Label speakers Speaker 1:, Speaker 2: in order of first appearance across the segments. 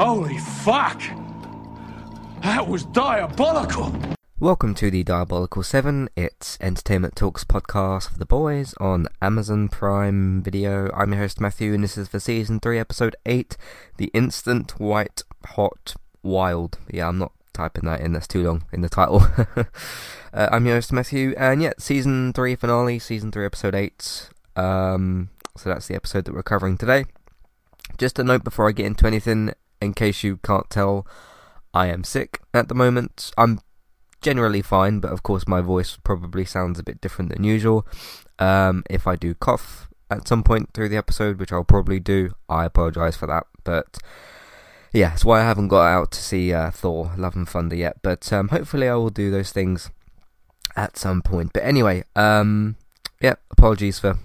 Speaker 1: Holy fuck! That was diabolical!
Speaker 2: Welcome to the Diabolical 7. It's Entertainment Talks podcast for the boys on Amazon Prime Video. I'm your host Matthew, and this is for season 3, episode 8 The Instant White Hot Wild. Yeah, I'm not typing that in, that's too long in the title. uh, I'm your host Matthew, and yeah, season 3 finale, season 3, episode 8. Um, so that's the episode that we're covering today. Just a note before I get into anything, in case you can't tell, I am sick at the moment. I'm generally fine, but of course my voice probably sounds a bit different than usual. Um, if I do cough at some point through the episode, which I'll probably do, I apologise for that. But yeah, that's why I haven't got out to see uh, Thor: Love and Thunder yet. But um, hopefully I will do those things at some point. But anyway, um, yeah, apologies for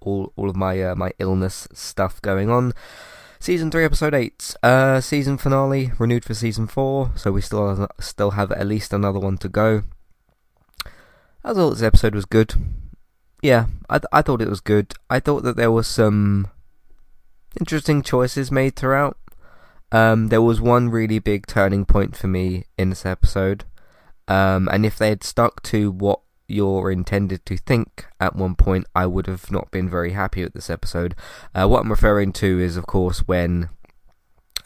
Speaker 2: all all of my uh, my illness stuff going on. Season three, episode eight, uh, season finale renewed for season four, so we still have, still have at least another one to go. I thought this episode was good. Yeah, I th- I thought it was good. I thought that there was some interesting choices made throughout. Um, there was one really big turning point for me in this episode, um, and if they had stuck to what you're intended to think at one point, I would have not been very happy with this episode. Uh, what I'm referring to is, of course, when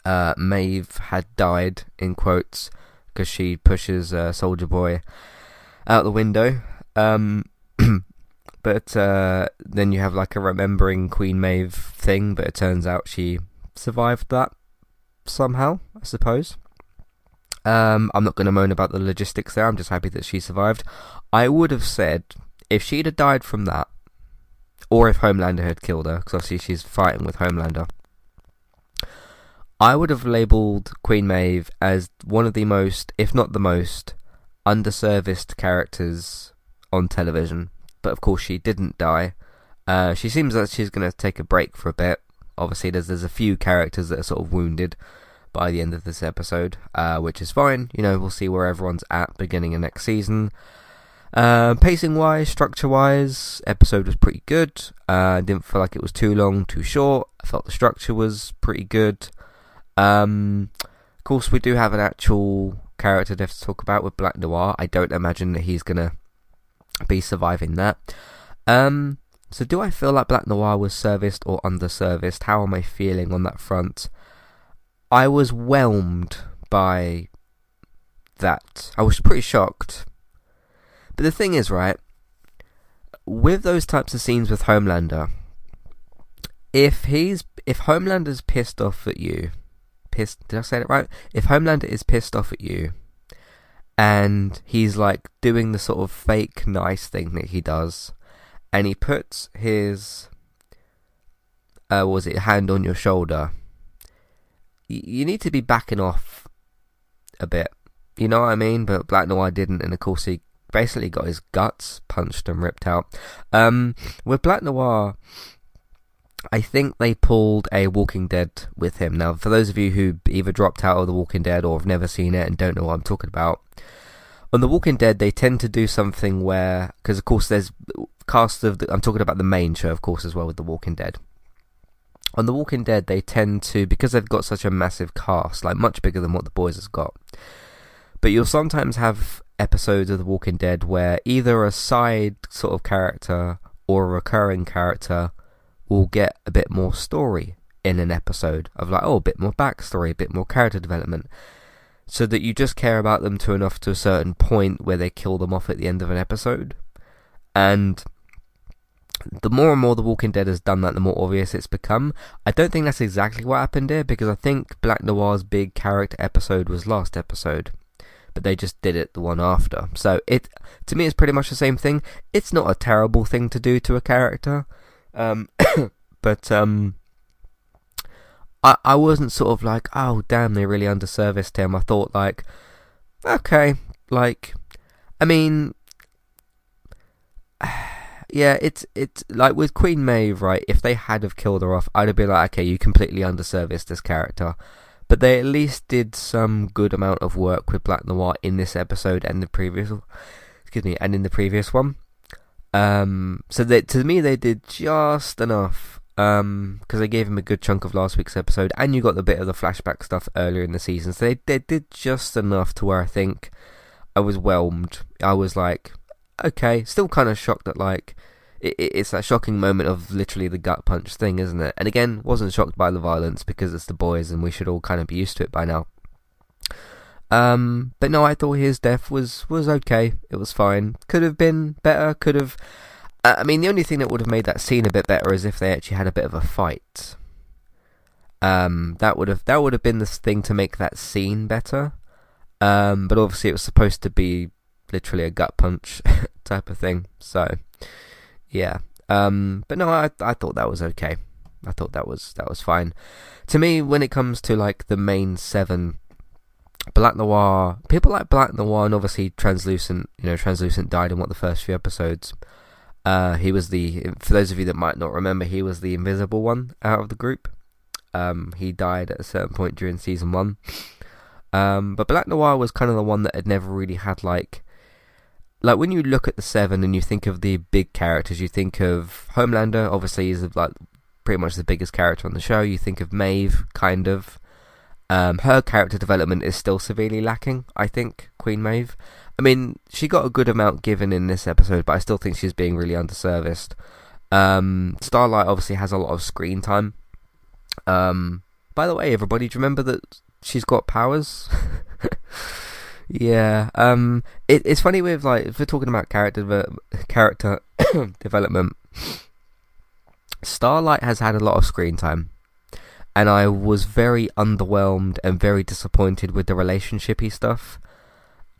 Speaker 2: uh, Maeve had died, in quotes, because she pushes uh, Soldier Boy out the window. Um, but uh, then you have like a remembering Queen Maeve thing, but it turns out she survived that somehow, I suppose. Um, I'm not going to moan about the logistics there. I'm just happy that she survived. I would have said if she'd have died from that, or if Homelander had killed her, because obviously she's fighting with Homelander. I would have labelled Queen Maeve as one of the most, if not the most, underserviced characters on television. But of course, she didn't die. Uh, she seems like she's going to take a break for a bit. Obviously, there's there's a few characters that are sort of wounded by the end of this episode, uh, which is fine. You know, we'll see where everyone's at beginning of next season. Uh, pacing wise, structure wise, episode was pretty good. I uh, didn't feel like it was too long, too short. I felt the structure was pretty good. Um, of course, we do have an actual character death to talk about with Black Noir. I don't imagine that he's gonna be surviving that. Um, so do I feel like Black Noir was serviced or underserviced? How am I feeling on that front? I was whelmed by that. I was pretty shocked. But the thing is, right, with those types of scenes with Homelander, if he's if Homelander's pissed off at you, pissed did I say it right? If Homelander is pissed off at you and he's like doing the sort of fake nice thing that he does and he puts his uh was it hand on your shoulder you need to be backing off a bit. You know what I mean? But Black Noir didn't, and of course he basically got his guts punched and ripped out. Um, with Black Noir, I think they pulled a Walking Dead with him. Now, for those of you who either dropped out of The Walking Dead or have never seen it and don't know what I'm talking about, on The Walking Dead they tend to do something where, because of course there's cast of, the, I'm talking about the main show, of course, as well with The Walking Dead on The Walking Dead, they tend to, because they've got such a massive cast, like much bigger than what The Boys has got, but you'll sometimes have episodes of The Walking Dead where either a side sort of character or a recurring character will get a bit more story in an episode of like, oh, a bit more backstory, a bit more character development, so that you just care about them to enough to a certain point where they kill them off at the end of an episode. And the more and more The Walking Dead has done that, the more obvious it's become. I don't think that's exactly what happened here because I think Black Noir's big character episode was last episode, but they just did it the one after. So it to me it's pretty much the same thing. It's not a terrible thing to do to a character, um, but um, I I wasn't sort of like oh damn they really underserviced him. I thought like okay like I mean yeah, it's it's like with Queen Maeve, right? If they had have killed her off, I'd have been like, okay, you completely underserviced this character. But they at least did some good amount of work with Black Noir in this episode and the previous, excuse me, and in the previous one. Um, so that to me they did just enough um because they gave him a good chunk of last week's episode and you got the bit of the flashback stuff earlier in the season so they, they did just enough to where i think i was whelmed i was like okay still kind of shocked that like it, it's that shocking moment of literally the gut punch thing isn't it and again wasn't shocked by the violence because it's the boys and we should all kind of be used to it by now um but no i thought his death was was okay it was fine could have been better could have uh, I mean, the only thing that would have made that scene a bit better is if they actually had a bit of a fight. Um, that would have that would have been the thing to make that scene better. Um, but obviously it was supposed to be literally a gut punch type of thing. So, yeah. Um, but no, I I thought that was okay. I thought that was that was fine. To me, when it comes to like the main seven, Black Noir, people like Black Noir and obviously Translucent. You know, Translucent died in what the first few episodes. Uh, he was the, for those of you that might not remember, he was the invisible one out of the group. Um, he died at a certain point during season one. Um, but Black Noir was kind of the one that had never really had like, like when you look at the seven and you think of the big characters, you think of Homelander. Obviously, is like pretty much the biggest character on the show. You think of Maeve, kind of. Um, her character development is still severely lacking. I think Queen Maeve. I mean, she got a good amount given in this episode, but I still think she's being really underserviced. Um, Starlight obviously has a lot of screen time. Um, by the way, everybody, do you remember that she's got powers? yeah. Um, it, it's funny with like if we're talking about character de- character development. Starlight has had a lot of screen time, and I was very underwhelmed and very disappointed with the relationshipy stuff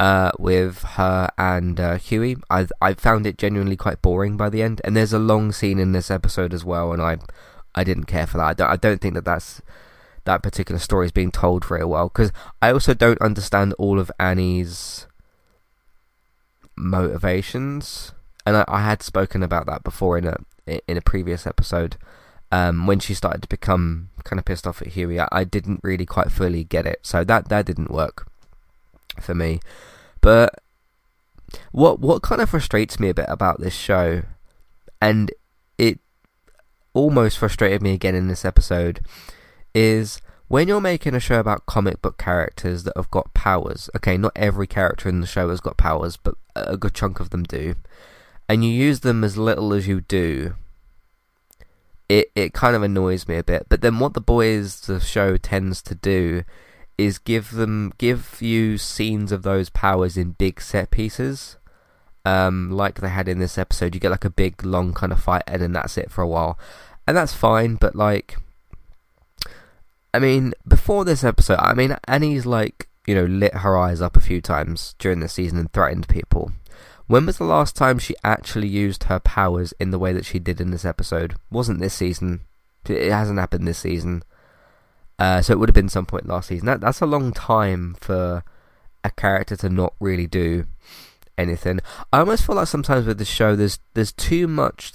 Speaker 2: uh, with her and uh, Hughie. I I found it genuinely quite boring by the end, and there's a long scene in this episode as well, and I I didn't care for that. I don't, I don't think that that's that particular story is being told very well because I also don't understand all of Annie's motivations, and I, I had spoken about that before in a in a previous episode. Um, when she started to become kind of pissed off at Hughie, I, I didn't really quite fully get it, so that that didn't work for me. But what what kind of frustrates me a bit about this show, and it almost frustrated me again in this episode, is when you're making a show about comic book characters that have got powers. Okay, not every character in the show has got powers, but a good chunk of them do, and you use them as little as you do. It it kind of annoys me a bit. But then what the boys the show tends to do is give them give you scenes of those powers in big set pieces. Um, like they had in this episode, you get like a big long kind of fight, and then that's it for a while, and that's fine. But like, I mean, before this episode, I mean, Annie's like you know lit her eyes up a few times during the season and threatened people. When was the last time she actually used her powers in the way that she did in this episode? Wasn't this season? It hasn't happened this season. Uh, so it would have been some point last season. That, that's a long time for a character to not really do anything. I almost feel like sometimes with the show, there's there's too much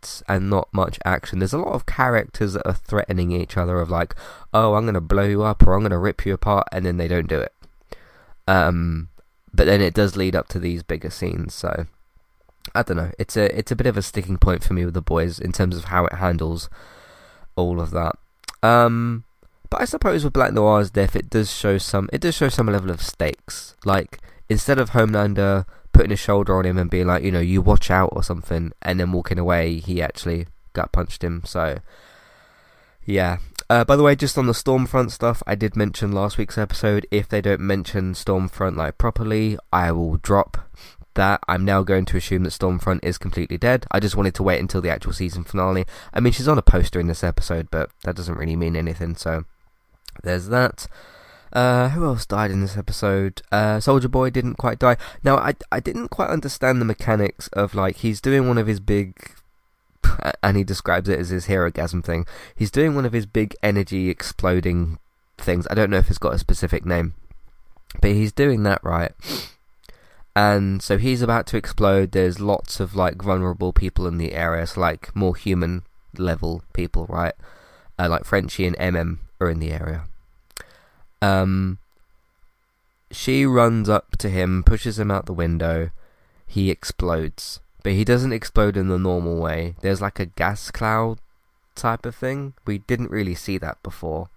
Speaker 2: threats and not much action. There's a lot of characters that are threatening each other of like, oh, I'm gonna blow you up or I'm gonna rip you apart, and then they don't do it. Um, but then it does lead up to these bigger scenes. So I don't know. It's a it's a bit of a sticking point for me with the boys in terms of how it handles all of that. Um, but I suppose with Black Noir's death, it does show some. It does show some level of stakes. Like instead of Homelander putting his shoulder on him and being like, you know, you watch out or something, and then walking away, he actually gut punched him. So, yeah. Uh, by the way, just on the Stormfront stuff, I did mention last week's episode. If they don't mention Stormfront like properly, I will drop that. I'm now going to assume that Stormfront is completely dead. I just wanted to wait until the actual season finale. I mean, she's on a poster in this episode, but that doesn't really mean anything. So there's that. Uh, who else died in this episode? Uh, Soldier Boy didn't quite die. Now, I, I didn't quite understand the mechanics of, like, he's doing one of his big, and he describes it as his herogasm thing. He's doing one of his big energy exploding things. I don't know if it's got a specific name. But he's doing that right. And so he's about to explode. There's lots of, like, vulnerable people in the area. So, like, more human level people, right? Uh, like Frenchie and MM are in the area. Um, she runs up to him, pushes him out the window. He explodes, but he doesn't explode in the normal way. There's like a gas cloud type of thing. We didn't really see that before.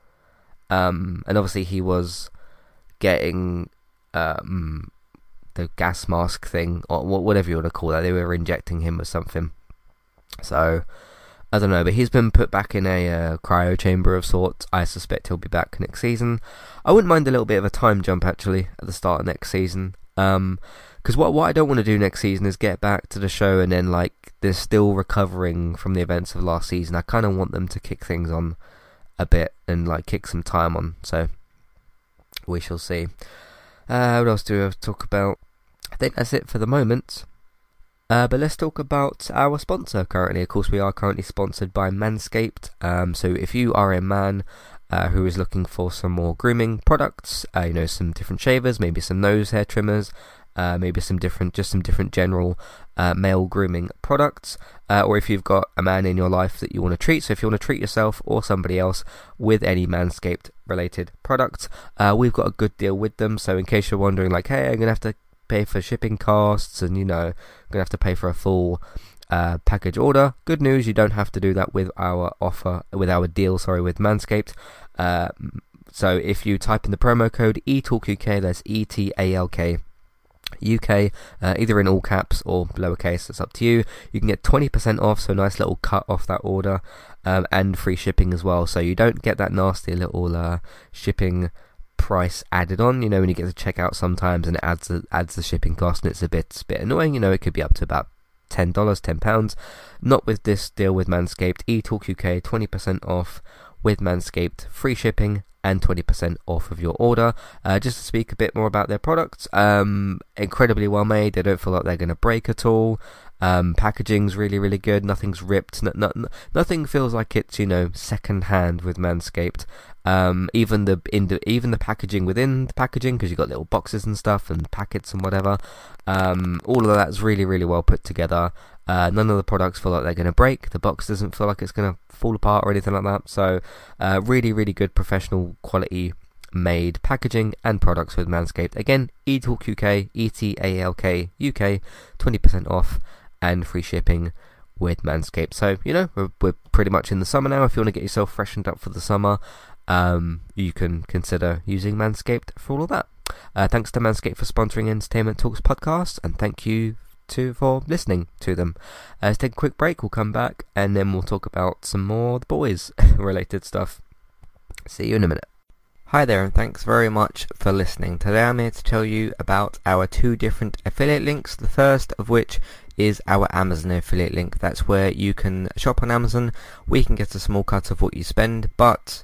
Speaker 2: Um, and obviously he was getting um, the gas mask thing, or whatever you want to call that. They were injecting him with something. So, I don't know, but he's been put back in a uh, cryo chamber of sorts. I suspect he'll be back next season. I wouldn't mind a little bit of a time jump actually at the start of next season. Um, because what what I don't want to do next season is get back to the show and then like they're still recovering from the events of last season. I kind of want them to kick things on a bit and like kick some time on. So we shall see. Uh, what else do we have to talk about? I think that's it for the moment. Uh, but let's talk about our sponsor currently. Of course, we are currently sponsored by Manscaped. Um, so if you are a man uh, who is looking for some more grooming products, uh, you know, some different shavers, maybe some nose hair trimmers, uh, maybe some different, just some different general uh, male grooming products, uh, or if you've got a man in your life that you want to treat. So if you want to treat yourself or somebody else with any Manscaped related products, uh, we've got a good deal with them. So in case you're wondering, like, hey, I'm gonna have to pay for shipping costs, and you know, gonna have to pay for a full uh, package order. Good news, you don't have to do that with our offer, with our deal, sorry, with Manscaped. Uh, so if you type in the promo code ETALKUK, that's E T A L K UK, uh, either in all caps or lowercase, it's up to you. You can get 20% off, so nice little cut off that order, um, and free shipping as well. So you don't get that nasty little uh, shipping price added on. You know, when you get to checkout sometimes and it adds the, adds the shipping cost, and it's a bit, bit annoying. You know, it could be up to about $10, £10. Not with this deal with Manscaped. eTalk UK, 20% off with Manscaped, free shipping, and 20% off of your order. Uh, just to speak a bit more about their products, um, incredibly well made. They don't feel like they're going to break at all. Um, packaging's really, really good. Nothing's ripped. nothing feels like it's you know second hand with Manscaped. Um, even the, the even the packaging within the packaging, because you've got little boxes and stuff and packets and whatever. Um, all of that's really, really well put together. Uh, none of the products feel like they're going to break. The box doesn't feel like it's going to fall apart or anything like that. So, uh, really, really good professional quality made packaging and products with Manscaped. Again, eTalk UK, E T A L K UK, 20% off and free shipping with Manscaped. So, you know, we're, we're pretty much in the summer now. If you want to get yourself freshened up for the summer, um, you can consider using Manscaped for all of that. Uh, thanks to Manscaped for sponsoring Entertainment Talks podcast, and thank you to for listening to them. Uh, let's take a quick break. We'll come back, and then we'll talk about some more the boys related stuff. See you in a minute. Hi there, and thanks very much for listening. Today I'm here to tell you about our two different affiliate links. The first of which is our Amazon affiliate link. That's where you can shop on Amazon. We can get a small cut of what you spend, but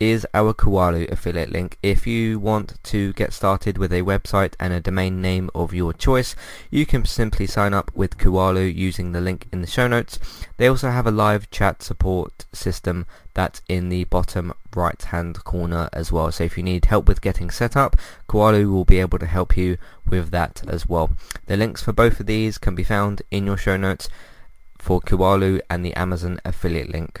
Speaker 2: is our Kualo affiliate link. If you want to get started with a website and a domain name of your choice, you can simply sign up with Kualo using the link in the show notes. They also have a live chat support system that's in the bottom right hand corner as well. So if you need help with getting set up, Kualo will be able to help you with that as well. The links for both of these can be found in your show notes for Kualo and the Amazon affiliate link.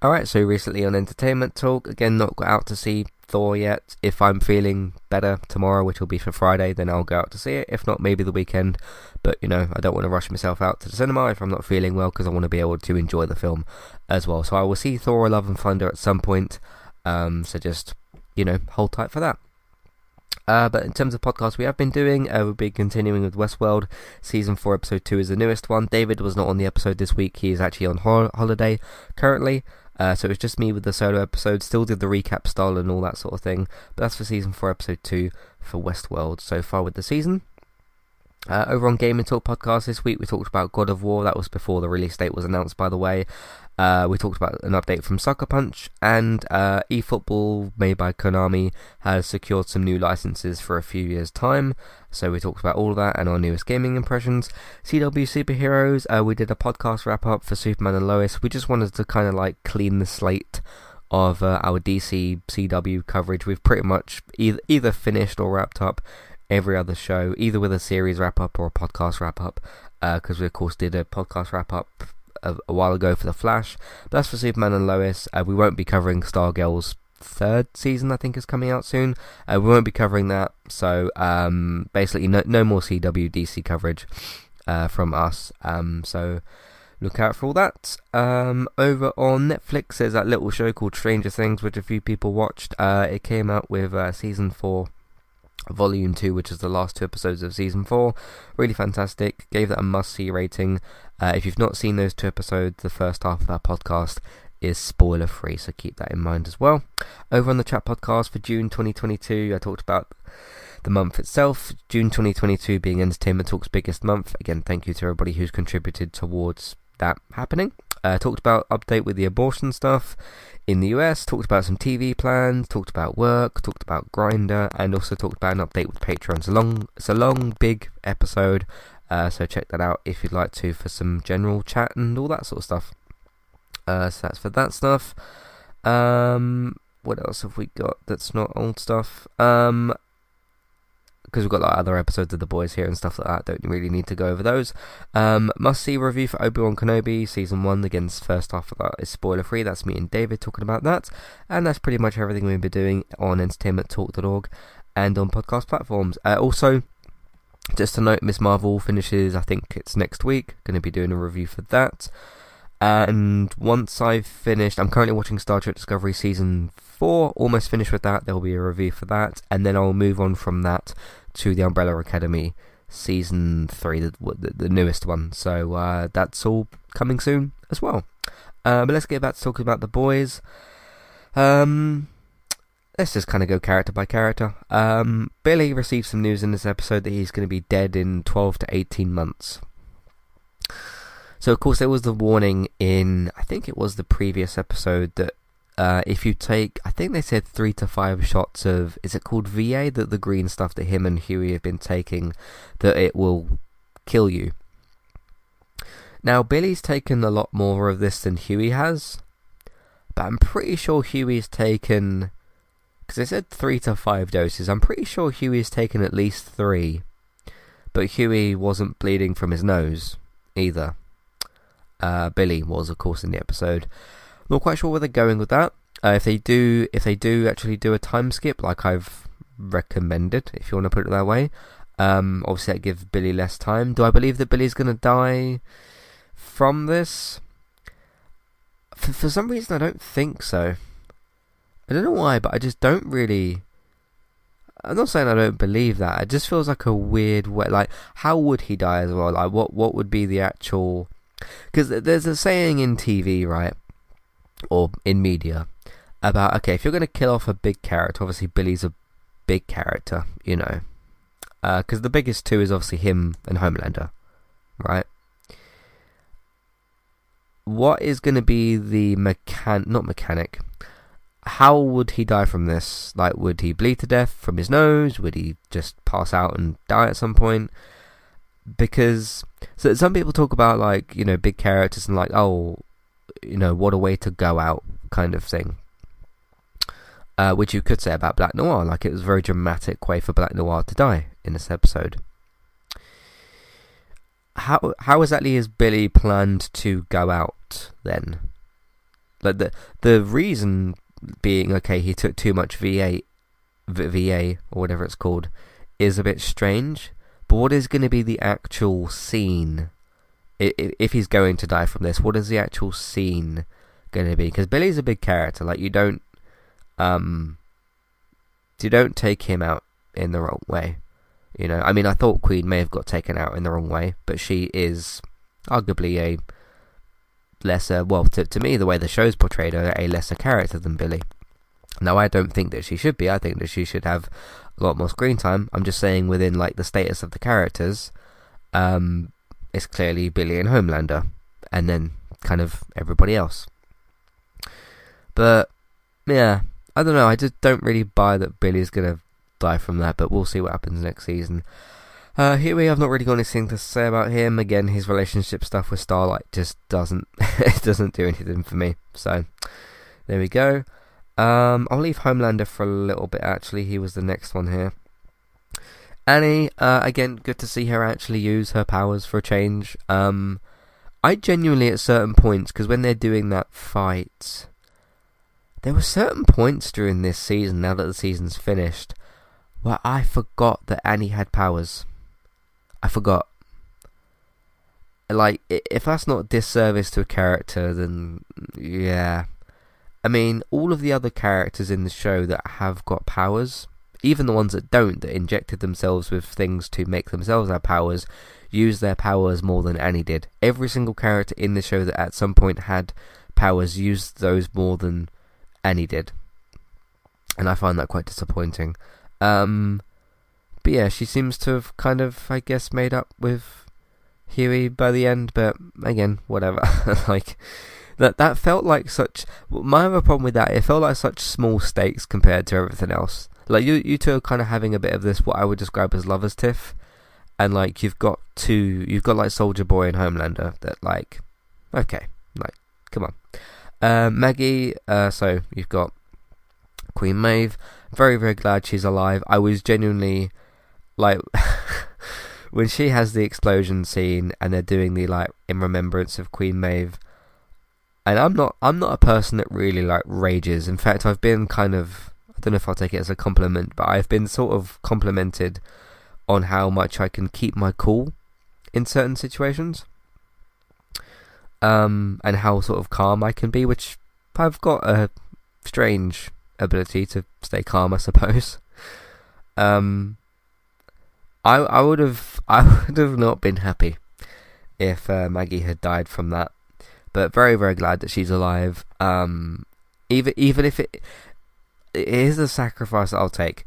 Speaker 2: Alright, so recently on Entertainment Talk, again not got out to see Thor yet. If I'm feeling better tomorrow, which will be for Friday, then I'll go out to see it. If not, maybe the weekend. But you know, I don't want to rush myself out to the cinema if I'm not feeling well because I want to be able to enjoy the film as well. So I will see Thor: Love and Thunder at some point. Um, so just you know, hold tight for that. Uh, but in terms of podcasts we have been doing, uh, we'll be continuing with Westworld. Season 4, Episode 2 is the newest one. David was not on the episode this week. He is actually on ho- holiday currently. Uh, so it's just me with the solo episode. Still did the recap style and all that sort of thing. But that's for Season 4, Episode 2 for Westworld so far with the season. Uh, over on Game and Talk podcast this week, we talked about God of War. That was before the release date was announced, by the way. Uh, we talked about an update from Sucker Punch, and uh, eFootball, made by Konami, has secured some new licenses for a few years' time. So we talked about all of that and our newest gaming impressions. CW Superheroes, uh, we did a podcast wrap up for Superman and Lois. We just wanted to kind of like clean the slate of uh, our DC CW coverage. We've pretty much either, either finished or wrapped up every other show, either with a series wrap up or a podcast wrap up. Because uh, we, of course, did a podcast wrap up a, a, while ago for The Flash. But that's for Superman and Lois. Uh, we won't be covering Stargirl's third season, I think, is coming out soon. Uh, we won't be covering that. So um, basically, no, no more CW DC coverage uh, from us. Um, so look out for all that. Um, over on Netflix, there's that little show called Stranger Things, which a few people watched. Uh, it came out with uh, season four Volume 2, which is the last two episodes of Season 4. Really fantastic. Gave that a must see rating. Uh, if you've not seen those two episodes, the first half of that podcast is spoiler free, so keep that in mind as well. Over on the chat podcast for June 2022, I talked about the month itself. June 2022 being Entertainment Talk's biggest month. Again, thank you to everybody who's contributed towards that happening. Uh, talked about update with the abortion stuff in the US, talked about some TV plans, talked about work, talked about Grinder, and also talked about an update with Patreon. It's a long, it's a long, big episode, uh, so check that out if you'd like to for some general chat and all that sort of stuff. Uh, so that's for that stuff. Um, what else have we got that's not old stuff? Um, because we've got like other episodes of The Boys here and stuff like that. Don't really need to go over those. Um, must see review for Obi Wan Kenobi season one. Again, first half of that is spoiler free. That's me and David talking about that, and that's pretty much everything we've been doing on entertainmenttalk.org and on podcast platforms. Uh, also. Just to note, Miss Marvel finishes, I think it's next week. Going to be doing a review for that. And once I've finished, I'm currently watching Star Trek Discovery season four. Almost finished with that. There will be a review for that, and then I'll move on from that to the Umbrella Academy season three, the, the, the newest one. So uh, that's all coming soon as well. Uh, but let's get back to talking about the boys. Um, let's just kind of go character by character. Um, Billy received some news in this episode that he's going to be dead in 12 to 18 months. So, of course, there was the warning in, I think it was the previous episode, that uh, if you take, I think they said three to five shots of, is it called VA, that the green stuff that him and Hughie have been taking, that it will kill you. Now, Billy's taken a lot more of this than Hughie has, but I'm pretty sure Hughie's taken, because they said three to five doses, I'm pretty sure Hughie's taken at least three, but Hughie wasn't bleeding from his nose either. Uh, Billy was, of course, in the episode. Not quite sure where they're going with that. Uh, if they do, if they do actually do a time skip, like I've recommended, if you want to put it that way, um, obviously that gives Billy less time. Do I believe that Billy's going to die from this? For, for some reason, I don't think so. I don't know why, but I just don't really. I'm not saying I don't believe that. It just feels like a weird way. Like, how would he die as well? Like, what what would be the actual? Because there's a saying in TV, right? Or in media about okay, if you're going to kill off a big character, obviously Billy's a big character, you know, because uh, the biggest two is obviously him and Homelander, right? What is going to be the mechan not mechanic? How would he die from this? Like, would he bleed to death from his nose? Would he just pass out and die at some point? Because so some people talk about like you know big characters and like oh you know, what a way to go out kind of thing. Uh, which you could say about Black Noir, like it was a very dramatic way for Black Noir to die in this episode. How how exactly is Billy planned to go out then? Like the the reason being okay, he took too much VA, VA or whatever it's called, is a bit strange. But what is going to be the actual scene? If he's going to die from this, what is the actual scene going to be? Because Billy's a big character. Like you don't, um, you don't take him out in the wrong way. You know, I mean, I thought Queen Maeve got taken out in the wrong way, but she is arguably a lesser, well, to, to me, the way the show's portrayed her, a lesser character than Billy. Now, I don't think that she should be. I think that she should have a lot more screen time. I'm just saying, within like the status of the characters, um, it's clearly Billy and Homelander, and then kind of everybody else. But yeah, I don't know. I just don't really buy that Billy's gonna die from that. But we'll see what happens next season. Uh, Hughie, I've not really got anything to say about him. Again, his relationship stuff with Starlight just doesn't it doesn't do anything for me. So there we go. Um, I'll leave Homelander for a little bit. Actually, he was the next one here. Annie, uh, again, good to see her actually use her powers for a change. Um, I genuinely, at certain points, because when they're doing that fight, there were certain points during this season, now that the season's finished, where I forgot that Annie had powers. I forgot. Like, if that's not disservice to a character, then yeah. I mean, all of the other characters in the show that have got powers, even the ones that don't, that injected themselves with things to make themselves have powers, use their powers more than Annie did. Every single character in the show that at some point had powers used those more than Annie did. And I find that quite disappointing. Um, but yeah, she seems to have kind of, I guess, made up with Hughie by the end. But again, whatever. like that, that felt like such. My other problem with that, it felt like such small stakes compared to everything else. Like you, you two are kind of having a bit of this, what I would describe as lovers' tiff, and like you've got two, you've got like Soldier Boy and Homelander that like, okay, like, come on. Uh, Maggie, uh, so you've got Queen Maeve. Very, very glad she's alive. I was genuinely like when she has the explosion scene and they're doing the like in remembrance of Queen Maeve. And I'm not I'm not a person that really like rages. In fact, I've been kind of I don't know if I'll take it as a compliment, but I've been sort of complimented on how much I can keep my cool in certain situations. Um, and how sort of calm I can be, which I've got a strange ability to stay calm, I suppose. Um, I I would have I would have not been happy if uh, Maggie had died from that, but very very glad that she's alive. Um, even even if it, it is a sacrifice I'll take.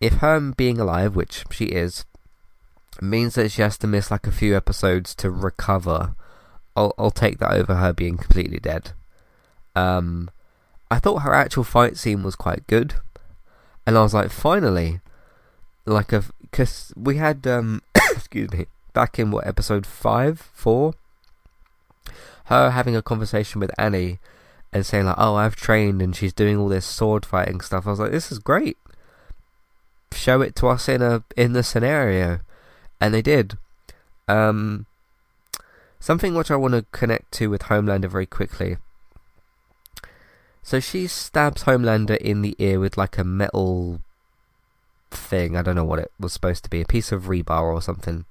Speaker 2: If her being alive, which she is, means that she has to miss like a few episodes to recover, I'll I'll take that over her being completely dead. Um, I thought her actual fight scene was quite good, and I was like, finally, like a because we had um excuse me back in what episode five four her having a conversation with Annie and saying like oh I've trained and she's doing all this sword fighting stuff I was like this is great show it to us in a in the scenario and they did um something which I want to connect to with Homelander very quickly so she stabs Homelander in the ear with like a metal thing. I don't know what it was supposed to be, a piece of rebar or something.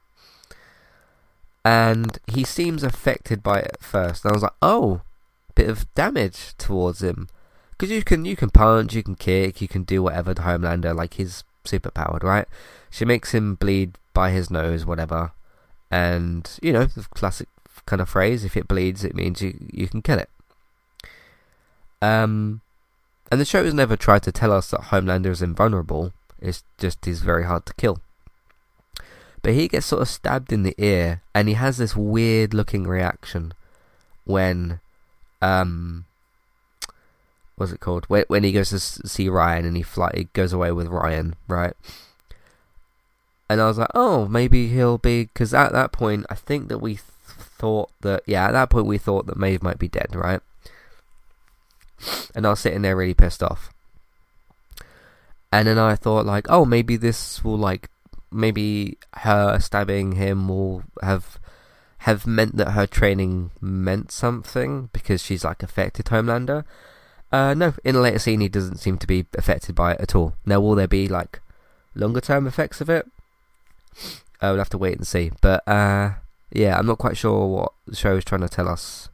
Speaker 2: And he seems affected by it at first. And I was like, oh, bit of damage towards him. Because you can you can punch, you can kick, you can do whatever to Homelander, like he's super powered, right? She makes him bleed by his nose, whatever. And, you know, the classic kind of phrase, if it bleeds, it means you, you can kill it. Um, and the show has never tried to tell us that Homelander is invulnerable. It's just he's very hard to kill. But he gets sort of stabbed in the ear, and he has this weird looking reaction when, um, what's it called? When, when he goes to see Ryan and he fly, he goes away with Ryan, right? And I was like, oh, maybe he'll be because at that point I think that we th- thought that yeah, at that point we thought that Maeve might be dead, right? And I was sitting there really pissed off. And then I thought like, oh, maybe this will like, maybe her stabbing him will have have meant that her training meant something because she's like affected Homelander. Uh, no, in a later scene, he doesn't seem to be affected by it at all. Now, will there be like longer term effects of it? Uh, we'll have to wait and see. But uh, yeah, I'm not quite sure what the show is trying to tell us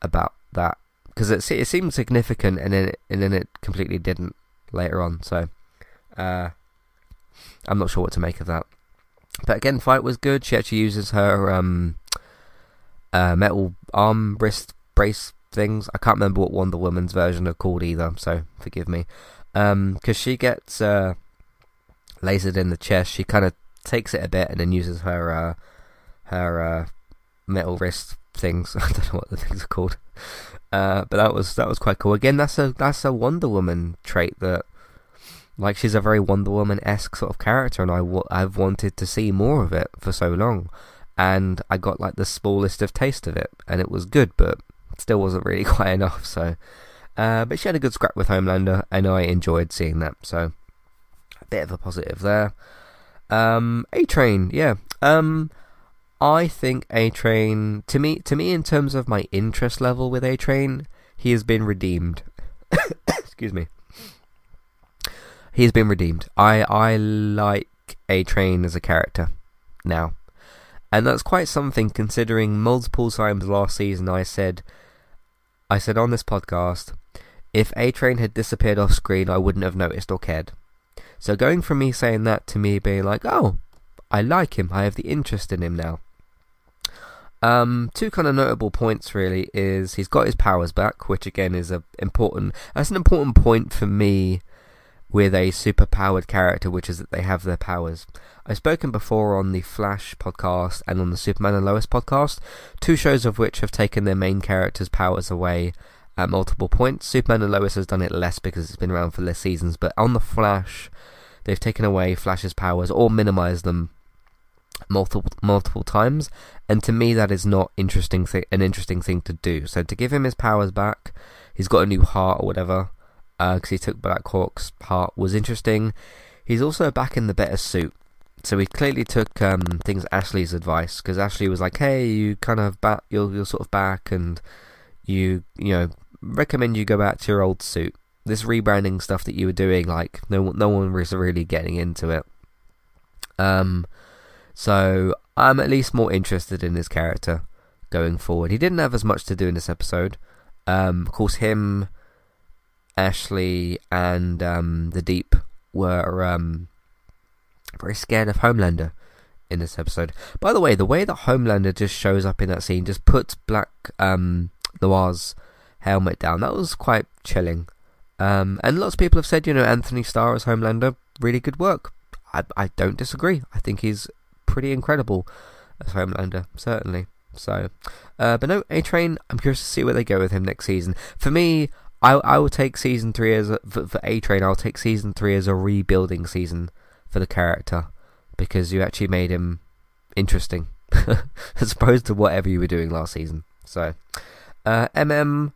Speaker 2: about that because it it seemed significant and then it, and then it completely didn't later on. So uh, I'm not sure what to make of that. But again, fight was good. She actually uses her um, uh, metal arm wrist brace things. I can't remember what Wonder Woman's version are called either, so forgive me. Because um, she gets uh, lasered in the chest, she kind of takes it a bit and then uses her uh, her uh, metal wrist things. I don't know what the things are called, uh, but that was that was quite cool. Again, that's a that's a Wonder Woman trait that. Like she's a very Wonder Woman esque sort of character, and I w- I've wanted to see more of it for so long, and I got like the smallest of taste of it, and it was good, but still wasn't really quite enough. So, uh, but she had a good scrap with Homelander, and I enjoyed seeing that. So, a bit of a positive there. Um, a Train, yeah. Um, I think A Train to me, to me, in terms of my interest level with A Train, he has been redeemed. Excuse me. He has been redeemed. I I like A Train as a character now. And that's quite something considering multiple times last season I said I said on this podcast, if A Train had disappeared off screen, I wouldn't have noticed or cared. So going from me saying that to me being like, oh, I like him, I have the interest in him now. Um, two kind of notable points really is he's got his powers back, which again is a important. That's an important point for me with a super powered character, which is that they have their powers. I've spoken before on the Flash podcast and on the Superman and Lois podcast, two shows of which have taken their main characters' powers away at multiple points. Superman and Lois has done it less because it's been around for less seasons, but on the Flash, they've taken away Flash's powers or minimized them multiple multiple times, and to me that is not interesting th- an interesting thing to do. So to give him his powers back, he's got a new heart or whatever because uh, he took Black Hawk's part was interesting. He's also back in the better suit. So he clearly took um, things Ashley's advice because Ashley was like, "Hey, you kind of back, you're you're sort of back, and you you know recommend you go back to your old suit. This rebranding stuff that you were doing, like no no one was really getting into it. Um, so I'm at least more interested in his character going forward. He didn't have as much to do in this episode. Um, of course, him Ashley and um, the Deep were um, very scared of Homelander in this episode. By the way, the way that Homelander just shows up in that scene, just puts Black um, Noir's helmet down, that was quite chilling. Um, and lots of people have said, you know, Anthony Starr as Homelander, really good work. I, I don't disagree. I think he's pretty incredible as Homelander, certainly. So, uh, but no, A Train. I'm curious to see where they go with him next season. For me, I I will take season three as a, for, for A Train. I'll take season three as a rebuilding season for the character because you actually made him interesting as opposed to whatever you were doing last season. So, uh, MM,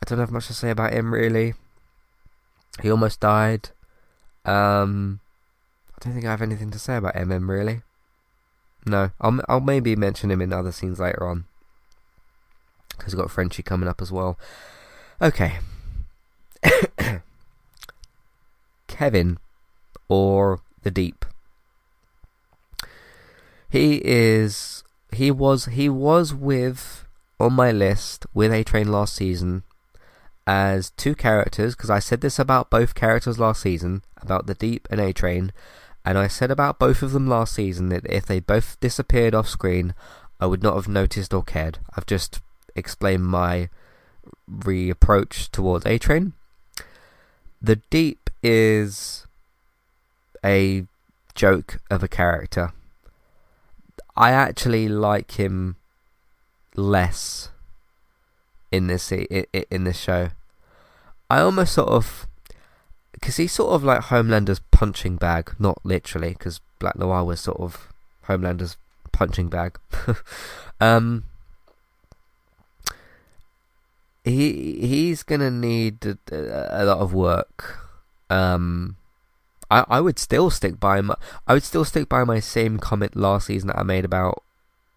Speaker 2: I don't have much to say about him really. He almost died. Um, I don't think I have anything to say about MM really. No, I'll I'll maybe mention him in other scenes later on because we've got Frenchie coming up as well. Okay, Kevin or the Deep. He is he was he was with on my list with A Train last season as two characters because I said this about both characters last season about the Deep and A Train and I said about both of them last season that if they both disappeared off screen I would not have noticed or cared. I've just explained my reapproach towards A Train the Deep is a joke of a character. I actually like him less in this in this show. I almost sort of because he's sort of like Homelander's punching bag, not literally, because Black Noir was sort of Homelander's punching bag. um, he he's gonna need a, a lot of work. Um, I I would still stick by my I would still stick by my same comment last season that I made about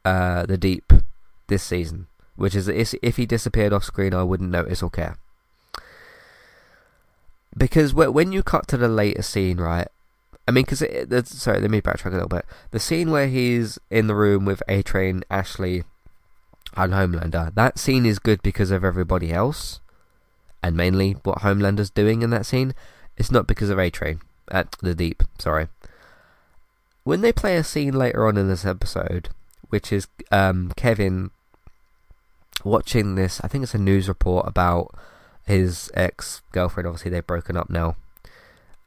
Speaker 2: uh the deep this season, which is if if he disappeared off screen, I wouldn't notice or care. because when you cut to the later scene, right? I mean, because sorry, let me backtrack a little bit. The scene where he's in the room with A Train, Ashley, and Homelander. That scene is good because of everybody else, and mainly what Homelander's doing in that scene. It's not because of A Train at the Deep. Sorry. When they play a scene later on in this episode, which is um, Kevin watching this, I think it's a news report about his ex girlfriend. Obviously, they've broken up now,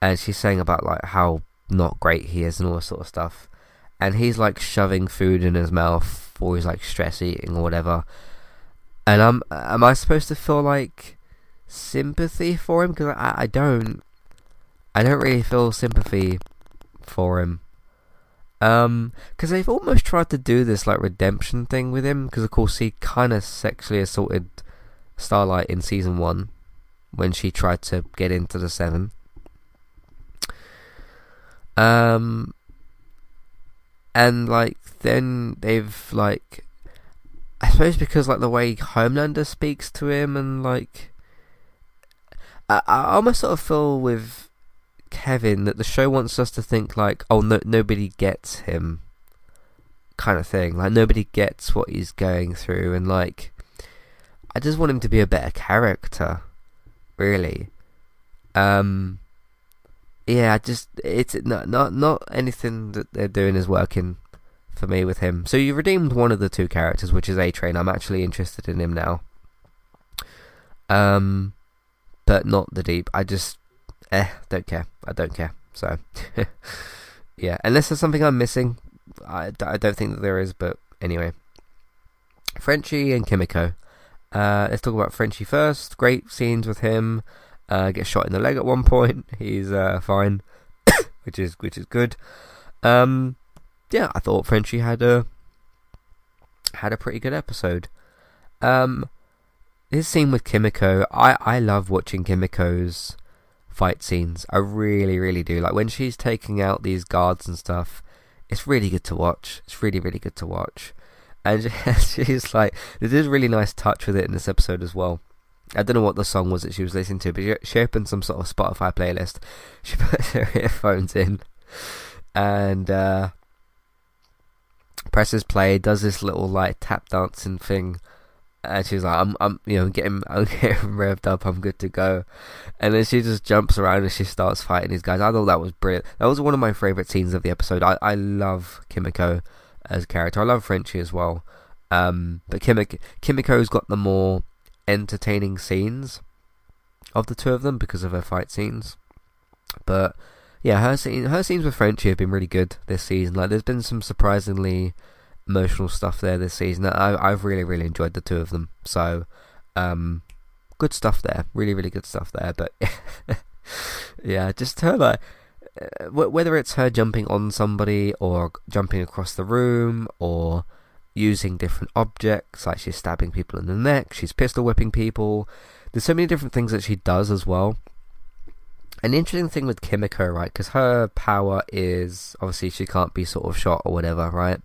Speaker 2: and she's saying about like how not great he is and all this sort of stuff. And he's like shoving food in his mouth, or he's like stress eating or whatever. And I'm, am I supposed to feel like sympathy for him? Because I, I don't. I don't really feel sympathy for him. Um, because they've almost tried to do this like redemption thing with him. Because of course he kind of sexually assaulted Starlight in season one when she tried to get into the Seven. Um, and like then they've like, I suppose because like the way Homelander speaks to him and like, I, I almost sort of feel with Kevin that the show wants us to think like, oh no, nobody gets him, kind of thing. Like nobody gets what he's going through, and like, I just want him to be a better character, really. Um, yeah, just it's not not not anything that they're doing is working for me with him. So you redeemed one of the two characters, which is A Train. I'm actually interested in him now. Um, but not the deep. I just eh, don't care. I don't care. So, yeah, unless there's something I'm missing, I, I don't think that there is. But anyway, Frenchie and Kimiko. Uh, let's talk about Frenchie first. Great scenes with him. Uh, shot in the leg at one point. He's uh, fine, which is which is good. Um, yeah, I thought Frenchie had a had a pretty good episode. Um, this scene with Kimiko, I I love watching Kimiko's fight scenes. I really, really do. Like when she's taking out these guards and stuff, it's really good to watch. It's really, really good to watch. And she's like, there's a really nice touch with it in this episode as well. I don't know what the song was that she was listening to, but she opened some sort of Spotify playlist. She put her earphones in and uh, presses play, does this little like tap dancing thing and she's like, "I'm, I'm, you know, getting, I'm getting revved up. I'm good to go." And then she just jumps around and she starts fighting these guys. I thought that was brilliant. That was one of my favorite scenes of the episode. I, I love Kimiko as a character. I love Frenchie as well. Um, but Kimiko, Kimiko's got the more entertaining scenes of the two of them because of her fight scenes. But yeah, her scene, her scenes with Frenchie have been really good this season. Like, there's been some surprisingly emotional stuff there this season. I, I've really, really enjoyed the two of them. So, um, good stuff there. Really, really good stuff there. But yeah, just her like uh, whether it's her jumping on somebody or jumping across the room or using different objects, like she's stabbing people in the neck, she's pistol whipping people. There's so many different things that she does as well. An interesting thing with Kimiko, right? Because her power is obviously she can't be sort of shot or whatever, right?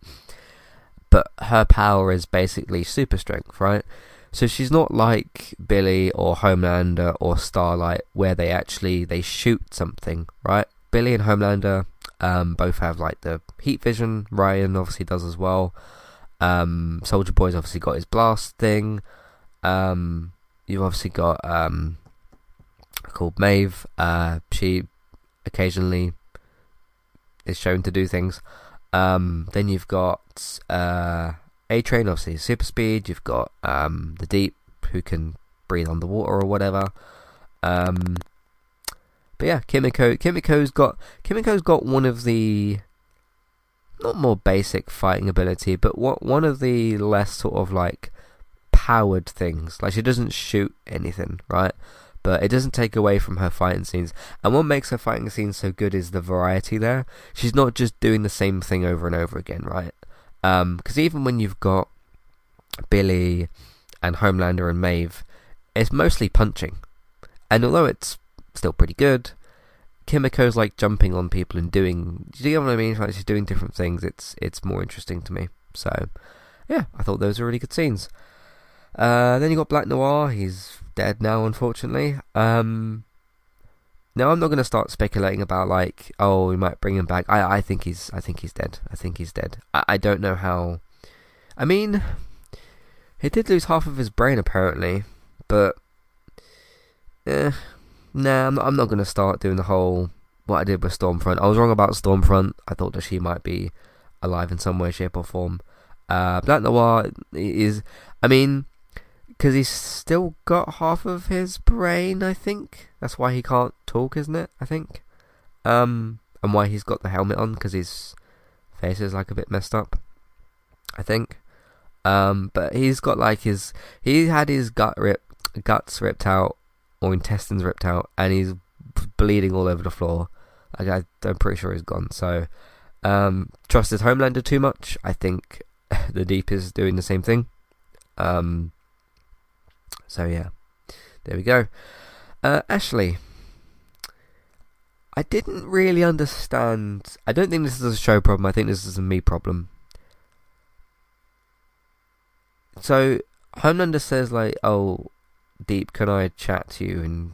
Speaker 2: but her power is basically super strength, right? So she's not like Billy or Homelander or Starlight, where they actually they shoot something, right? Billy and Homelander um, both have like the heat vision. Ryan obviously does as well. Um, Soldier Boy's obviously got his blast thing. Um, you've obviously got um, called Maeve. Uh, she occasionally is shown to do things. Um, then you've got uh, A Train, obviously super speed. You've got um, the Deep, who can breathe underwater or whatever. Um, but yeah, Kimiko. Kimiko's got Kimiko's got one of the not more basic fighting ability, but what one of the less sort of like powered things. Like she doesn't shoot anything, right? But it doesn't take away from her fighting scenes. And what makes her fighting scenes so good is the variety there. She's not just doing the same thing over and over again, right? Because um, even when you've got Billy and Homelander and Maeve, it's mostly punching. And although it's still pretty good, Kimiko's like jumping on people and doing. Do you know what I mean? Like she's doing different things. It's it's more interesting to me. So, yeah, I thought those were really good scenes. Uh, then you got Black Noir. He's dead now, unfortunately. Um, now I'm not going to start speculating about like, oh, we might bring him back. I I think he's I think he's dead. I think he's dead. I, I don't know how. I mean, he did lose half of his brain apparently, but eh, nah, I'm not, I'm not going to start doing the whole what I did with Stormfront. I was wrong about Stormfront. I thought that she might be alive in some way, shape, or form. Uh, Black Noir is, I mean, because he's still got half of his brain. I think that's why he can't talk, isn't it? I think, um, and why he's got the helmet on because his face is like a bit messed up. I think, um, but he's got like his he had his gut rip guts ripped out or intestines ripped out, and he's bleeding all over the floor. Like I, I'm pretty sure he's gone. So, um, trusted Homelander too much. I think the Deep is doing the same thing. Um, so yeah, there we go. Uh, Ashley, I didn't really understand. I don't think this is a show problem. I think this is a me problem. So Homelander says like, "Oh, Deep, can I chat to you?" And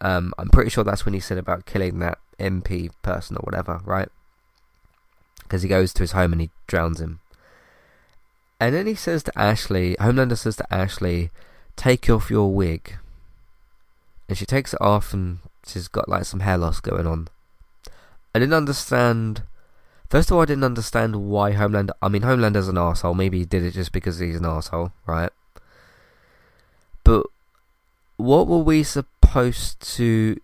Speaker 2: um, I'm pretty sure that's when he said about killing that MP person or whatever, right? Because he goes to his home and he drowns him. And then he says to Ashley, Homelander says to Ashley, take off your wig. And she takes it off and she's got like some hair loss going on. I didn't understand. First of all, I didn't understand why Homelander. I mean, Homelander's an asshole. Maybe he did it just because he's an asshole, right? But what were we supposed to?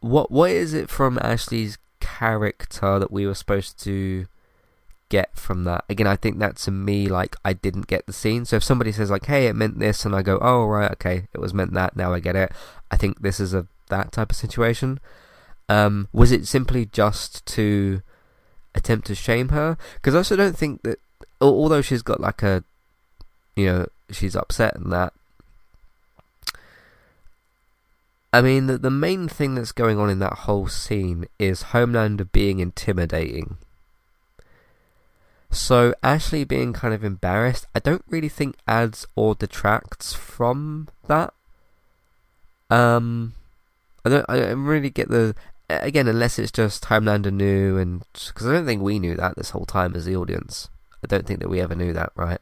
Speaker 2: What What is it from Ashley's character that we were supposed to get from that. Again, I think that to me, like, I didn't get the scene. So if somebody says, like, hey, it meant this, and I go, oh, right, okay, it was meant that, now I get it. I think this is a that type of situation. Um, was it simply just to attempt to shame her? Because I also don't think that, although she's got, like, a, you know, she's upset and that, I mean, the, the main thing that's going on in that whole scene is Homelander being intimidating so Ashley being kind of embarrassed, I don't really think adds or detracts from that. Um, I don't, I don't really get the again unless it's just Homelander knew, and because I don't think we knew that this whole time as the audience. I don't think that we ever knew that, right?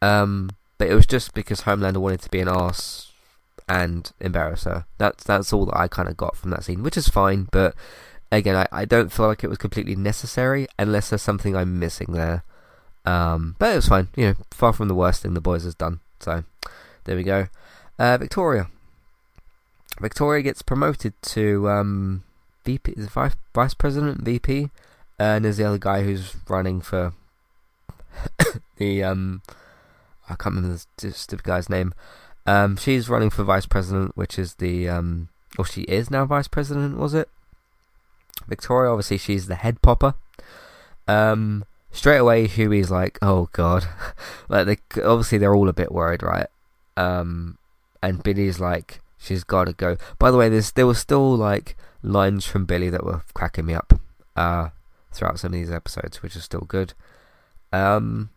Speaker 2: Um, but it was just because Homelander wanted to be an ass and embarrass her. That's that's all that I kind of got from that scene, which is fine. But again, I, I don't feel like it was completely necessary unless there's something I'm missing there. Um, but it was fine. You know, far from the worst thing the boys has done. So there we go. Uh, Victoria. Victoria gets promoted to um, VP, vice, vice president, VP, uh, and there's the other guy who's running for the um, I can't remember the stupid guy's name. Um, she's running for vice president, which is the um, or she is now vice president, was it? Victoria, obviously, she's the head popper. Um, straight away, Hughie's like, "Oh God!" like, they, obviously, they're all a bit worried, right? Um, and Billy's like, "She's got to go." By the way, there's there were still like lines from Billy that were cracking me up uh, throughout some of these episodes, which is still good. Um,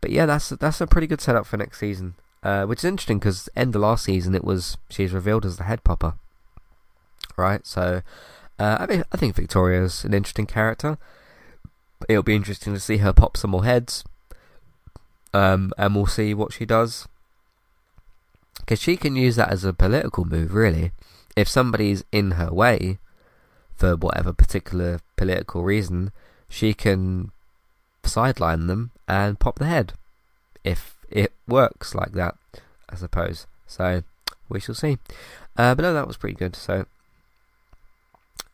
Speaker 2: but yeah, that's that's a pretty good setup for next season. Uh, which is interesting because end of last season it was she's revealed as the head popper, right? So uh, I I think Victoria's an interesting character. It'll be interesting to see her pop some more heads, um, and we'll see what she does. Because she can use that as a political move, really. If somebody's in her way, for whatever particular political reason, she can sideline them and pop the head. If it works like that, I suppose. So, we shall see. Uh, but no, that was pretty good. So,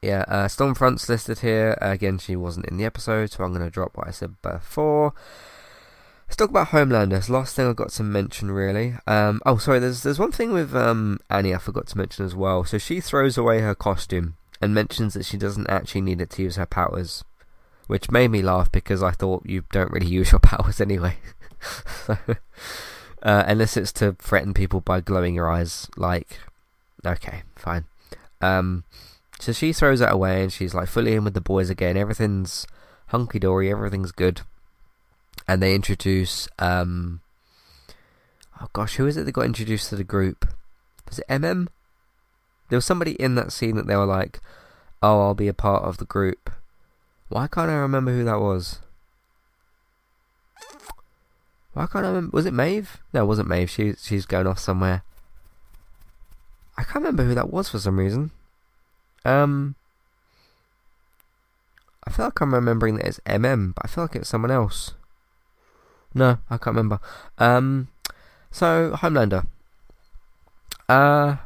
Speaker 2: yeah, uh, Stormfront's listed here. Again, she wasn't in the episode, so I'm going to drop what I said before. Let's talk about Homelander. It's the last thing I got to mention, really. Um, oh, sorry. There's there's one thing with um, Annie I forgot to mention as well. So she throws away her costume and mentions that she doesn't actually need it to use her powers, which made me laugh because I thought you don't really use your powers anyway. so, uh, unless it's to threaten people by glowing your eyes. Like, okay, fine. Um, so she throws that away and she's like fully in with the boys again. Everything's hunky dory, everything's good. And they introduce, um, oh gosh, who is it that got introduced to the group? Was it MM? there was somebody in that scene that they were like, "Oh, I'll be a part of the group." Why can't I remember who that was? Why can't I remember? Was it Maeve? No, it wasn't Maeve. She she's going off somewhere. I can't remember who that was for some reason. Um, I feel like I'm remembering that it's MM, but I feel like it's someone else. No, I can't remember. Um, so Homelander. Uh,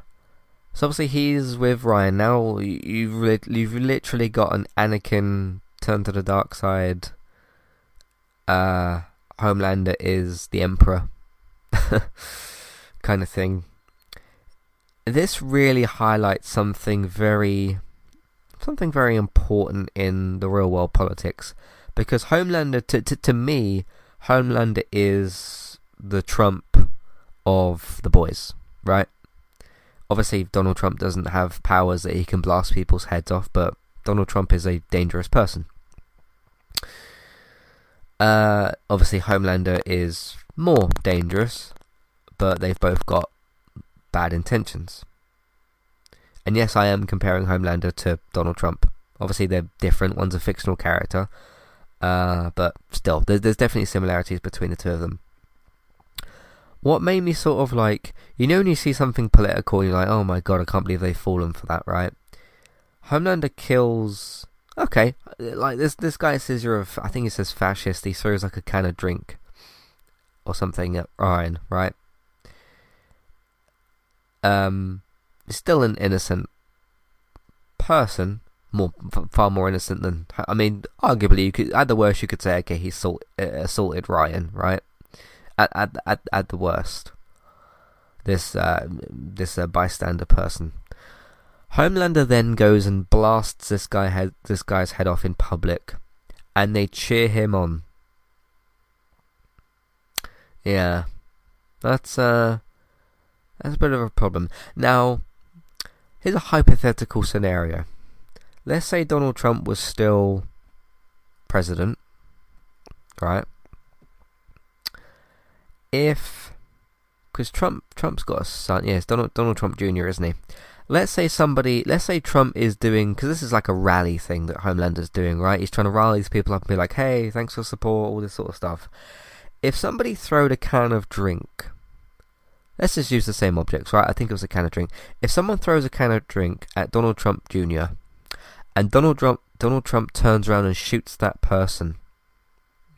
Speaker 2: so obviously he's with Ryan now. You've li- you've literally got an Anakin turned to the dark side. Uh, Homelander is the Emperor, kind of thing. This really highlights something very, something very important in the real world politics, because Homelander, to to, to me, Homelander is the Trump of the boys, right? Obviously, Donald Trump doesn't have powers that he can blast people's heads off, but Donald Trump is a dangerous person. Uh, obviously, Homelander is more dangerous, but they've both got bad intentions. And yes, I am comparing Homelander to Donald Trump. Obviously, they're different. One's a fictional character, uh, but still, there's, there's definitely similarities between the two of them. What made me sort of like, you know, when you see something political, you're like, oh my god, I can't believe they've fallen for that, right? Homelander kills. Okay, like this this guy says you're a, I think he says fascist. He throws like a can of drink or something at Ryan, right? Um, still an innocent person, more far more innocent than I mean, arguably you could at the worst you could say okay he assault, uh, assaulted Ryan, right? At at at at the worst, this uh, this uh, bystander person. Homelander then goes and blasts this guy head this guy's head off in public, and they cheer him on. Yeah, that's uh, that's a bit of a problem. Now, here's a hypothetical scenario. Let's say Donald Trump was still president, right? If because Trump Trump's got a son, yes, Donald Donald Trump Jr. isn't he? Let's say somebody, let's say Trump is doing because this is like a rally thing that Homelander's doing, right? He's trying to rally these people up and be like, "Hey, thanks for support," all this sort of stuff. If somebody throwed a can of drink Let's just use the same objects, right? I think it was a can of drink. If someone throws a can of drink at Donald Trump Jr. and Donald Trump Donald Trump turns around and shoots that person,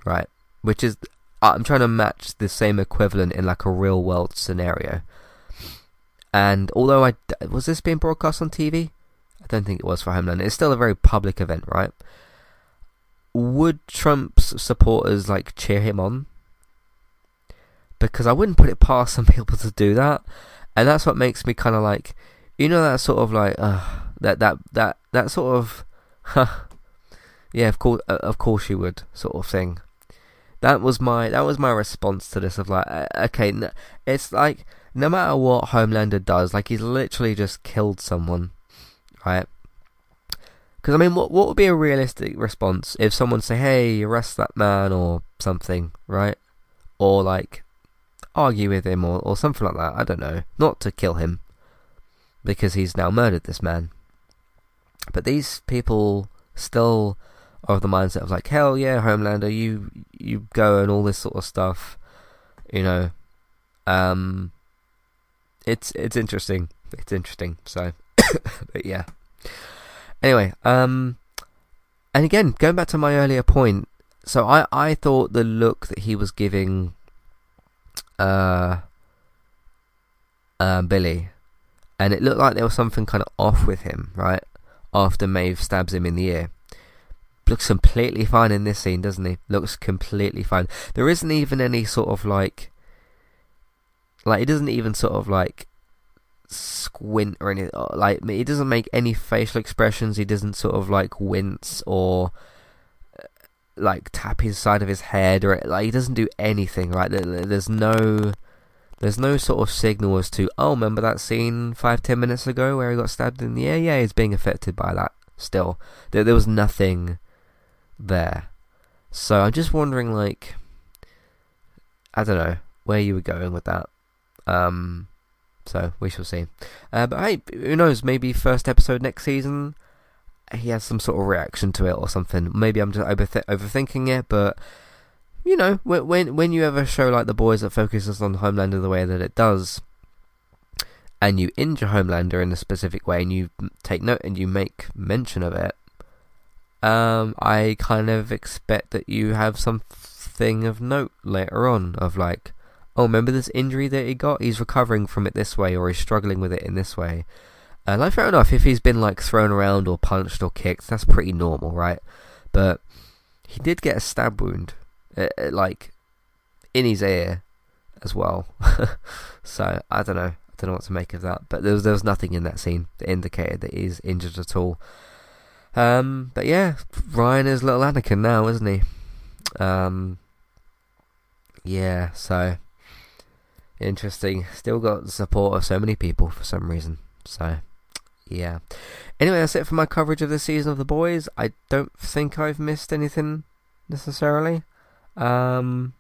Speaker 2: right? Which is I'm trying to match the same equivalent in like a real world scenario. And although I was this being broadcast on TV, I don't think it was for Homeland. It's still a very public event, right? Would Trump's supporters like cheer him on? Because I wouldn't put it past some people to do that, and that's what makes me kind of like, you know, that sort of like, uh, that that that that sort of, huh, yeah, of course, uh, of course you would, sort of thing. That was my that was my response to this of like, uh, okay, it's like no matter what Homelander does, like he's literally just killed someone, right? Because I mean, what what would be a realistic response if someone say, "Hey, arrest that man" or something, right? Or like, argue with him or, or something like that. I don't know. Not to kill him, because he's now murdered this man. But these people still are of the mindset of like, hell yeah, Homelander, you you go and all this sort of stuff. You know, um, it's it's interesting. It's interesting. So, but yeah. Anyway, um, and again, going back to my earlier point, so I I thought the look that he was giving uh, uh, Billy, and it looked like there was something kind of off with him, right? After Maeve stabs him in the ear. Looks completely fine in this scene, doesn't he? Looks completely fine. There isn't even any sort of like. Like, he doesn't even sort of like squint or anything. Like, he doesn't make any facial expressions. He doesn't sort of like wince or like tap his side of his head or like he doesn't do anything right? There's no there's no sort of signal as to oh remember that scene five ten minutes ago where he got stabbed in the ear yeah he's being affected by that still. There, there was nothing there. So i'm just wondering like i don't know where you were going with that. Um So we shall see. Uh, but hey, who knows? Maybe first episode next season, he has some sort of reaction to it or something. Maybe I'm just overth- overthinking it, but you know, when when when you have a show like The Boys that focuses on Homelander the way that it does, and you injure Homelander in a specific way, and you take note and you make mention of it, um, I kind of expect that you have something of note later on of like, oh, remember this injury that he got? He's recovering from it this way, or he's struggling with it in this way. And like, fair enough, if he's been like thrown around or punched or kicked, that's pretty normal, right? But he did get a stab wound, uh, uh like in his ear as well. so I don't know, I don't know what to make of that. But there was there was nothing in that scene that indicated that he's injured at all. Um, but yeah, Ryan is little Anakin now, isn't he? Um, yeah, so interesting. Still got the support of so many people for some reason. So yeah. Anyway, that's it for my coverage of the season of The Boys. I don't think I've missed anything necessarily. Um,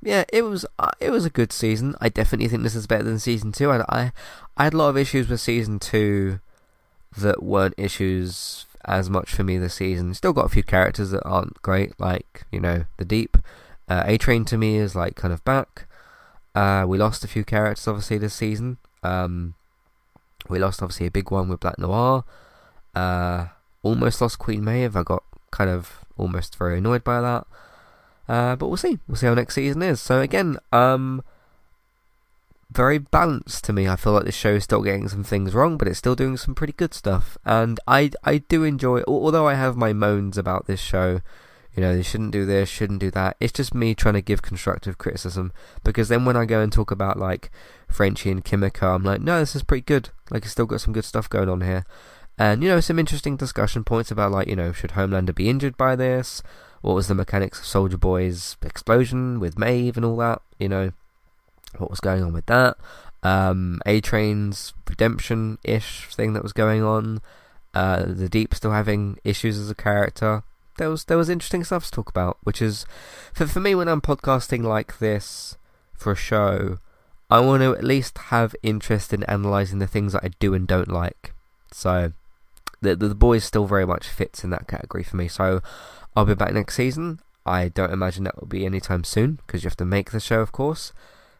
Speaker 2: yeah, it was uh, it was a good season. I definitely think this is better than season two. I, I I had a lot of issues with season two that weren't issues as much for me this season. Still got a few characters that aren't great, like you know the Deep. Uh, a Train to me is like kind of back. Uh, we lost a few characters obviously this season. Um, we lost obviously a big one with Black Noir. Uh, almost lost Queen Maeve. I got kind of almost very annoyed by that. Uh, but we'll see. We'll see how next season is. So again, um, very balanced to me. I feel like this show is still getting some things wrong, but it's still doing some pretty good stuff. And I I do enjoy, although I have my moans about this show. You know, they shouldn't do this, shouldn't do that. It's just me trying to give constructive criticism because then when I go and talk about like Frenchie and Kimiko, I'm like, no, this is pretty good. Like, it's still got some good stuff going on here. And, you know, some interesting discussion points about, like, you know, should Homelander be injured by this? What was the mechanics of Soldier Boy's explosion with Maeve and all that? You know, what was going on with that? Um, A Train's redemption ish thing that was going on. Uh, the Deep still having issues as a character. There was there was interesting stuff to talk about, which is for for me when I'm podcasting like this for a show, I want to at least have interest in analysing the things that I do and don't like. So the, the, the boys still very much fits in that category for me. So I'll be back next season. I don't imagine that will be anytime soon because you have to make the show, of course.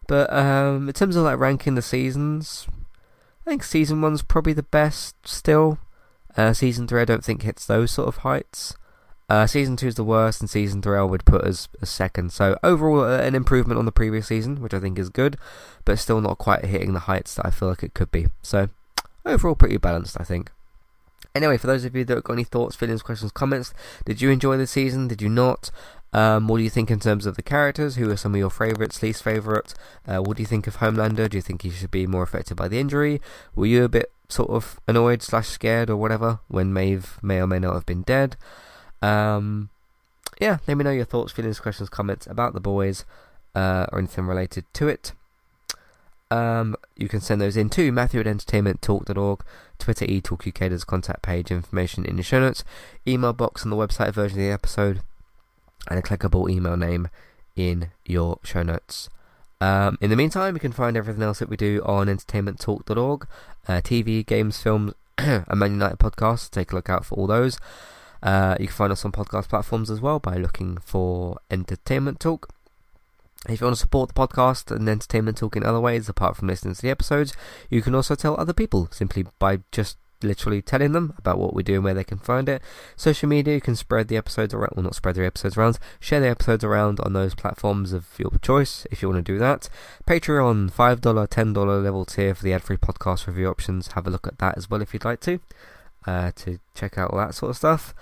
Speaker 2: But um, in terms of like ranking the seasons, I think season one's probably the best still. Uh, season three, I don't think hits those sort of heights. Uh, season two is the worst, and season three I would put as a second. So overall, uh, an improvement on the previous season, which I think is good, but still not quite hitting the heights that I feel like it could be. So overall, pretty balanced, I think. Anyway, for those of you that have got any thoughts, feelings, questions, comments, did you enjoy the season? Did you not? Um, what do you think in terms of the characters? Who are some of your favourites, least favourite? Uh, what do you think of Homelander? Do you think he should be more affected by the injury? Were you a bit sort of annoyed slash scared or whatever when Maeve may or may not have been dead? Um, yeah, let me know your thoughts, feelings, questions, comments about the boys uh, or anything related to it. Um, you can send those in to Matthew at entertainmenttalk.org, Twitter eTalkUK, there's contact page, information in the show notes, email box on the website version of the episode, and a clickable email name in your show notes. Um, in the meantime, you can find everything else that we do on entertainmenttalk.org, uh, TV, games, films, a Man United podcast. Take a look out for all those. Uh, you can find us on podcast platforms as well by looking for Entertainment Talk. If you want to support the podcast and Entertainment Talk in other ways, apart from listening to the episodes, you can also tell other people simply by just literally telling them about what we do and where they can find it. Social media, you can spread the episodes around, well, not spread the episodes around, share the episodes around on those platforms of your choice if you want to do that. Patreon, $5, $10 level tier for the ad free podcast review options. Have a look at that as well if you'd like to uh, to check out all that sort of stuff.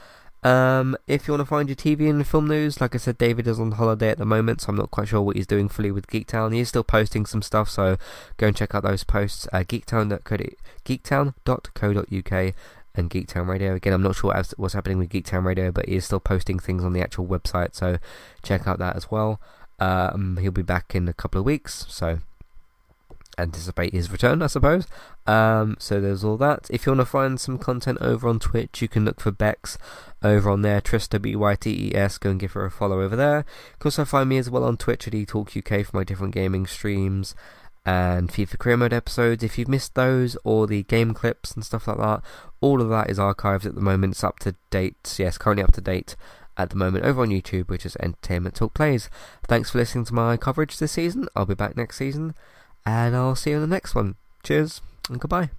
Speaker 2: Um, if you want to find your TV and film news, like I said, David is on holiday at the moment, so I'm not quite sure what he's doing fully with Geektown. He is still posting some stuff, so go and check out those posts. Uh, geektown.co.uk and Geektown Radio. Again, I'm not sure what's happening with Geektown Radio, but he is still posting things on the actual website, so check out that as well. Um, he'll be back in a couple of weeks, so anticipate his return, I suppose. Um, so there's all that. If you want to find some content over on Twitch, you can look for Bex over on there, Trista B Y T E S. Go and give her a follow over there. You can also find me as well on Twitch at eTalkUK for my different gaming streams. and FIFA Career Mode episodes. If you've missed those or the game clips and stuff like that, all of that is archived at the moment. It's up to date. Yes, currently up to date at the moment over on YouTube, which is Entertainment Talk Plays. Thanks for listening to my coverage this season. I'll be back next season, and I'll see you in the next one. Cheers and goodbye.